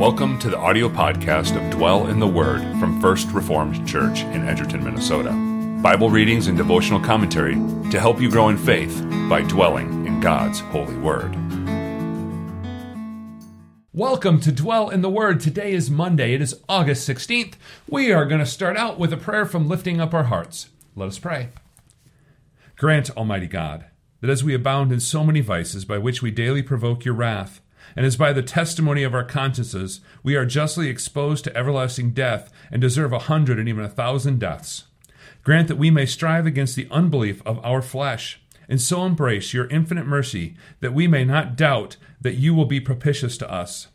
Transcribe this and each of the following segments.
Welcome to the audio podcast of Dwell in the Word from First Reformed Church in Edgerton, Minnesota. Bible readings and devotional commentary to help you grow in faith by dwelling in God's holy word. Welcome to Dwell in the Word. Today is Monday. It is August 16th. We are going to start out with a prayer from lifting up our hearts. Let us pray. Grant, Almighty God, that as we abound in so many vices by which we daily provoke your wrath, and as by the testimony of our consciences we are justly exposed to everlasting death and deserve a hundred and even a thousand deaths. Grant that we may strive against the unbelief of our flesh, and so embrace your infinite mercy that we may not doubt that you will be propitious to us,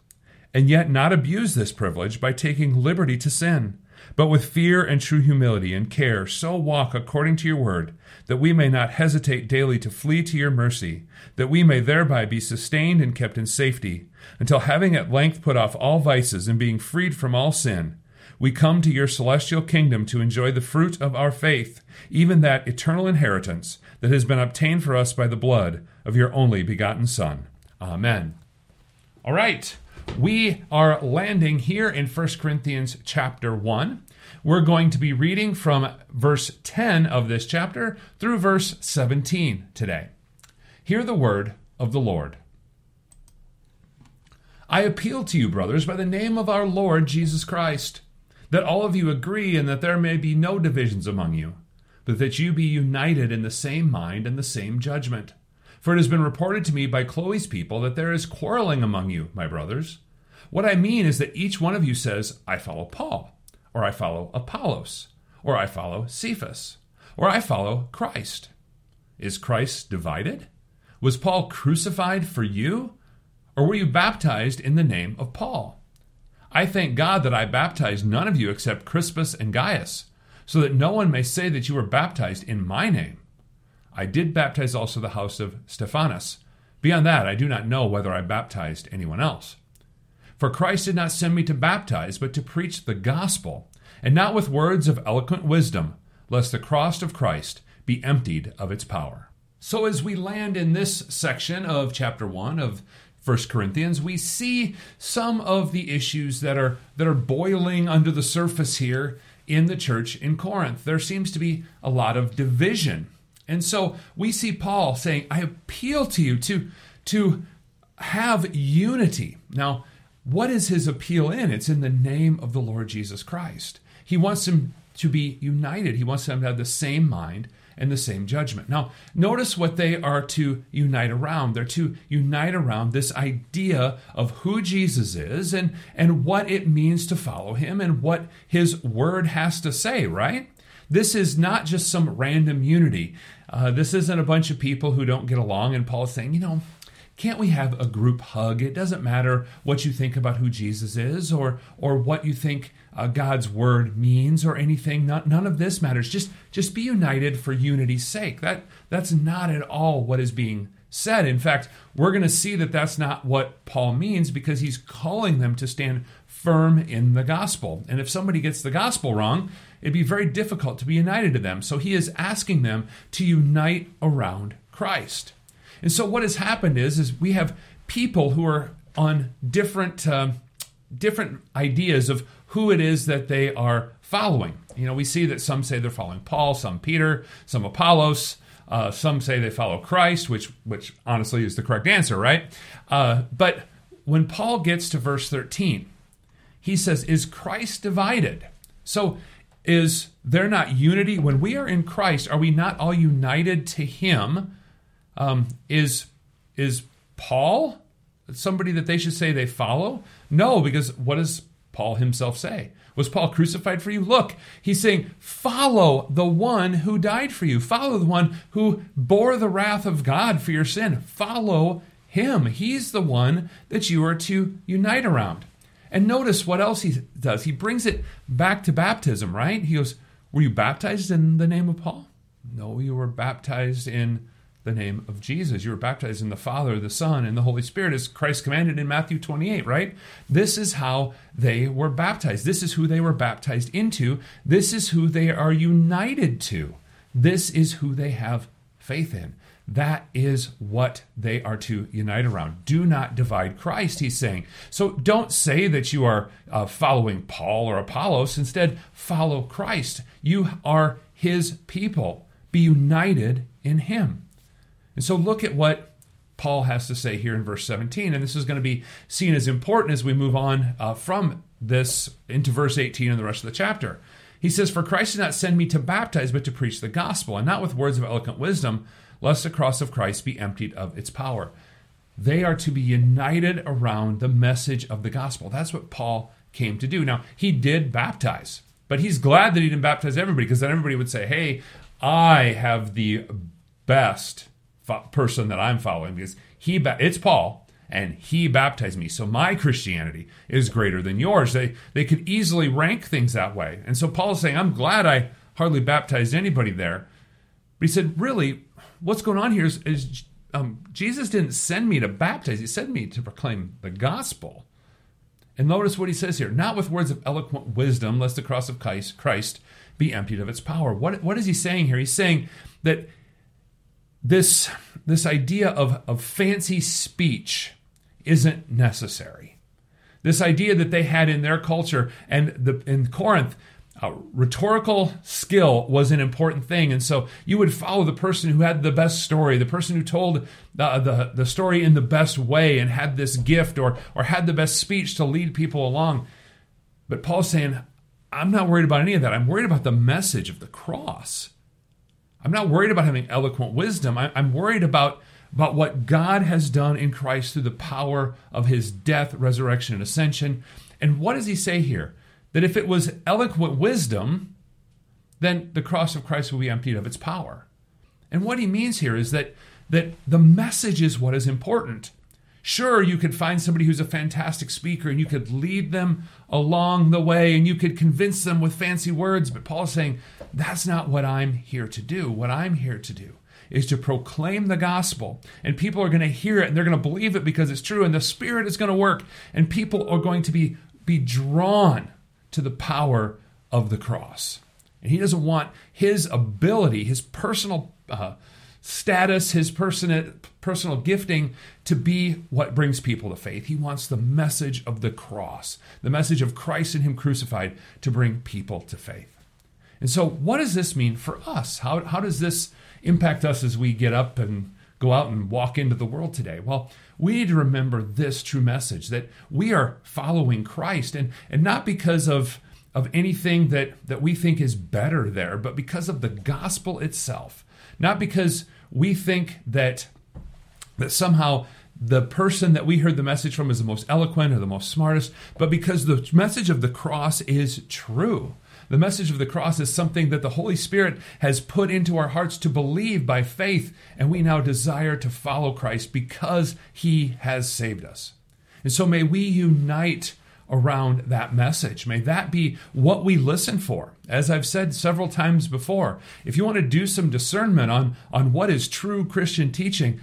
and yet not abuse this privilege by taking liberty to sin but with fear and true humility and care, so walk according to your word, that we may not hesitate daily to flee to your mercy, that we may thereby be sustained and kept in safety, until having at length put off all vices and being freed from all sin, we come to your celestial kingdom to enjoy the fruit of our faith, even that eternal inheritance that has been obtained for us by the blood of your only begotten Son. Amen. All right. We are landing here in 1 Corinthians chapter 1. We're going to be reading from verse 10 of this chapter through verse 17 today. Hear the word of the Lord. I appeal to you, brothers, by the name of our Lord Jesus Christ, that all of you agree and that there may be no divisions among you, but that you be united in the same mind and the same judgment. For it has been reported to me by Chloe's people that there is quarreling among you, my brothers. What I mean is that each one of you says, I follow Paul, or I follow Apollos, or I follow Cephas, or I follow Christ. Is Christ divided? Was Paul crucified for you? Or were you baptized in the name of Paul? I thank God that I baptized none of you except Crispus and Gaius, so that no one may say that you were baptized in my name. I did baptize also the house of Stephanas. Beyond that, I do not know whether I baptized anyone else. For Christ did not send me to baptize, but to preach the gospel, and not with words of eloquent wisdom, lest the cross of Christ be emptied of its power. So, as we land in this section of chapter 1 of 1 Corinthians, we see some of the issues that are, that are boiling under the surface here in the church in Corinth. There seems to be a lot of division. And so we see Paul saying, I appeal to you to, to have unity. Now, what is his appeal in? It's in the name of the Lord Jesus Christ. He wants them to be united, he wants them to have the same mind and the same judgment. Now, notice what they are to unite around. They're to unite around this idea of who Jesus is and, and what it means to follow him and what his word has to say, right? This is not just some random unity. Uh, this isn't a bunch of people who don't get along, and Paul is saying, you know, can't we have a group hug? It doesn't matter what you think about who Jesus is or or what you think uh, God's word means or anything. Not, none of this matters. Just just be united for unity's sake. That that's not at all what is being said. In fact, we're going to see that that's not what Paul means because he's calling them to stand firm in the gospel. And if somebody gets the gospel wrong, it'd be very difficult to be united to them. So he is asking them to unite around Christ. And so what has happened is, is we have people who are on different, uh, different ideas of who it is that they are following. You know, we see that some say they're following Paul, some Peter, some Apollos. Uh, some say they follow Christ, which, which honestly is the correct answer, right? Uh, but when Paul gets to verse 13, he says, Is Christ divided? So, is there not unity? When we are in Christ, are we not all united to Him? Um, is is Paul somebody that they should say they follow? No, because what does Paul himself say? Was Paul crucified for you? Look, he's saying, follow the one who died for you. Follow the one who bore the wrath of God for your sin. Follow him. He's the one that you are to unite around. And notice what else he does. He brings it back to baptism, right? He goes, Were you baptized in the name of Paul? No, you were baptized in the name of Jesus. You were baptized in the Father, the Son, and the Holy Spirit, as Christ commanded in Matthew 28, right? This is how they were baptized. This is who they were baptized into. This is who they are united to. This is who they have faith in. That is what they are to unite around. Do not divide Christ, he's saying. So don't say that you are uh, following Paul or Apollos. Instead, follow Christ. You are his people. Be united in him. And so look at what Paul has to say here in verse 17. And this is going to be seen as important as we move on uh, from this into verse 18 and the rest of the chapter. He says, For Christ did not send me to baptize, but to preach the gospel, and not with words of eloquent wisdom lest the cross of Christ be emptied of its power. They are to be united around the message of the gospel. That's what Paul came to do. Now, he did baptize, but he's glad that he didn't baptize everybody because then everybody would say, hey, I have the best person that I'm following because he it's Paul and he baptized me. So my Christianity is greater than yours. They they could easily rank things that way. And so Paul is saying, I'm glad I hardly baptized anybody there. But he said, really, what's going on here is, is um, Jesus didn't send me to baptize, he sent me to proclaim the gospel. And notice what he says here not with words of eloquent wisdom, lest the cross of Christ be emptied of its power. What, what is he saying here? He's saying that this, this idea of, of fancy speech isn't necessary. This idea that they had in their culture and the, in Corinth, uh, rhetorical skill was an important thing. And so you would follow the person who had the best story, the person who told the, the, the story in the best way and had this gift or, or had the best speech to lead people along. But Paul's saying, I'm not worried about any of that. I'm worried about the message of the cross. I'm not worried about having eloquent wisdom. I, I'm worried about, about what God has done in Christ through the power of his death, resurrection, and ascension. And what does he say here? that if it was eloquent wisdom, then the cross of Christ will be emptied of its power. And what he means here is that, that the message is what is important. Sure, you could find somebody who's a fantastic speaker and you could lead them along the way and you could convince them with fancy words, but Paul is saying, that's not what I'm here to do. What I'm here to do is to proclaim the gospel, and people are going to hear it and they're going to believe it because it's true, and the Spirit is going to work, and people are going to be, be drawn to the power of the cross. And he doesn't want his ability, his personal uh, status, his personal, personal gifting to be what brings people to faith. He wants the message of the cross, the message of Christ and Him crucified to bring people to faith. And so, what does this mean for us? How, how does this impact us as we get up and go out and walk into the world today? Well, we need to remember this true message that we are following Christ and, and not because of, of anything that, that we think is better there, but because of the gospel itself. Not because we think that, that somehow the person that we heard the message from is the most eloquent or the most smartest, but because the message of the cross is true. The message of the cross is something that the Holy Spirit has put into our hearts to believe by faith, and we now desire to follow Christ because he has saved us. And so may we unite around that message. May that be what we listen for. As I've said several times before, if you want to do some discernment on, on what is true Christian teaching,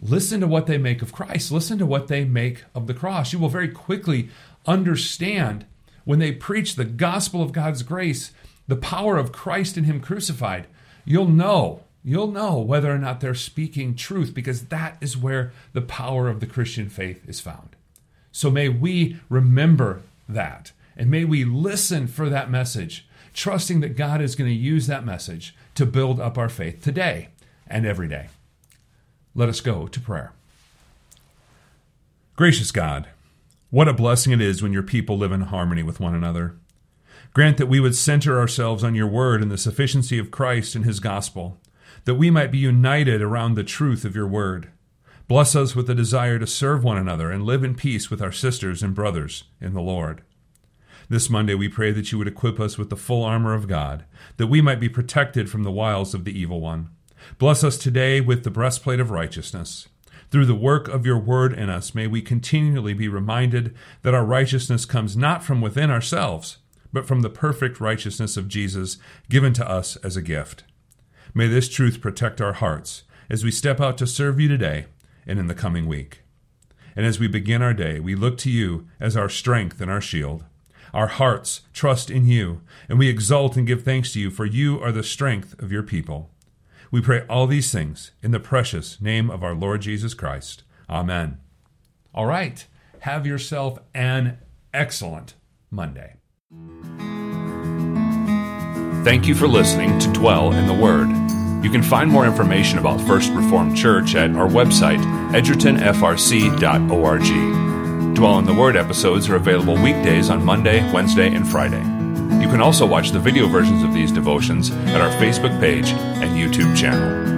listen to what they make of Christ, listen to what they make of the cross. You will very quickly understand when they preach the gospel of God's grace, the power of Christ in Him crucified, you'll know, you'll know whether or not they're speaking truth because that is where the power of the Christian faith is found. So may we remember that and may we listen for that message, trusting that God is going to use that message to build up our faith today and every day. Let us go to prayer. Gracious God, what a blessing it is when your people live in harmony with one another. Grant that we would center ourselves on your word and the sufficiency of Christ and his gospel, that we might be united around the truth of your word. Bless us with the desire to serve one another and live in peace with our sisters and brothers in the Lord. This Monday, we pray that you would equip us with the full armor of God, that we might be protected from the wiles of the evil one. Bless us today with the breastplate of righteousness through the work of your word in us, may we continually be reminded that our righteousness comes not from within ourselves, but from the perfect righteousness of Jesus given to us as a gift. May this truth protect our hearts as we step out to serve you today and in the coming week. And as we begin our day, we look to you as our strength and our shield. Our hearts trust in you, and we exult and give thanks to you, for you are the strength of your people. We pray all these things in the precious name of our Lord Jesus Christ. Amen. All right. Have yourself an excellent Monday. Thank you for listening to Dwell in the Word. You can find more information about First Reformed Church at our website, edgertonfrc.org. Dwell in the Word episodes are available weekdays on Monday, Wednesday, and Friday. You can also watch the video versions of these devotions at our Facebook page and YouTube channel.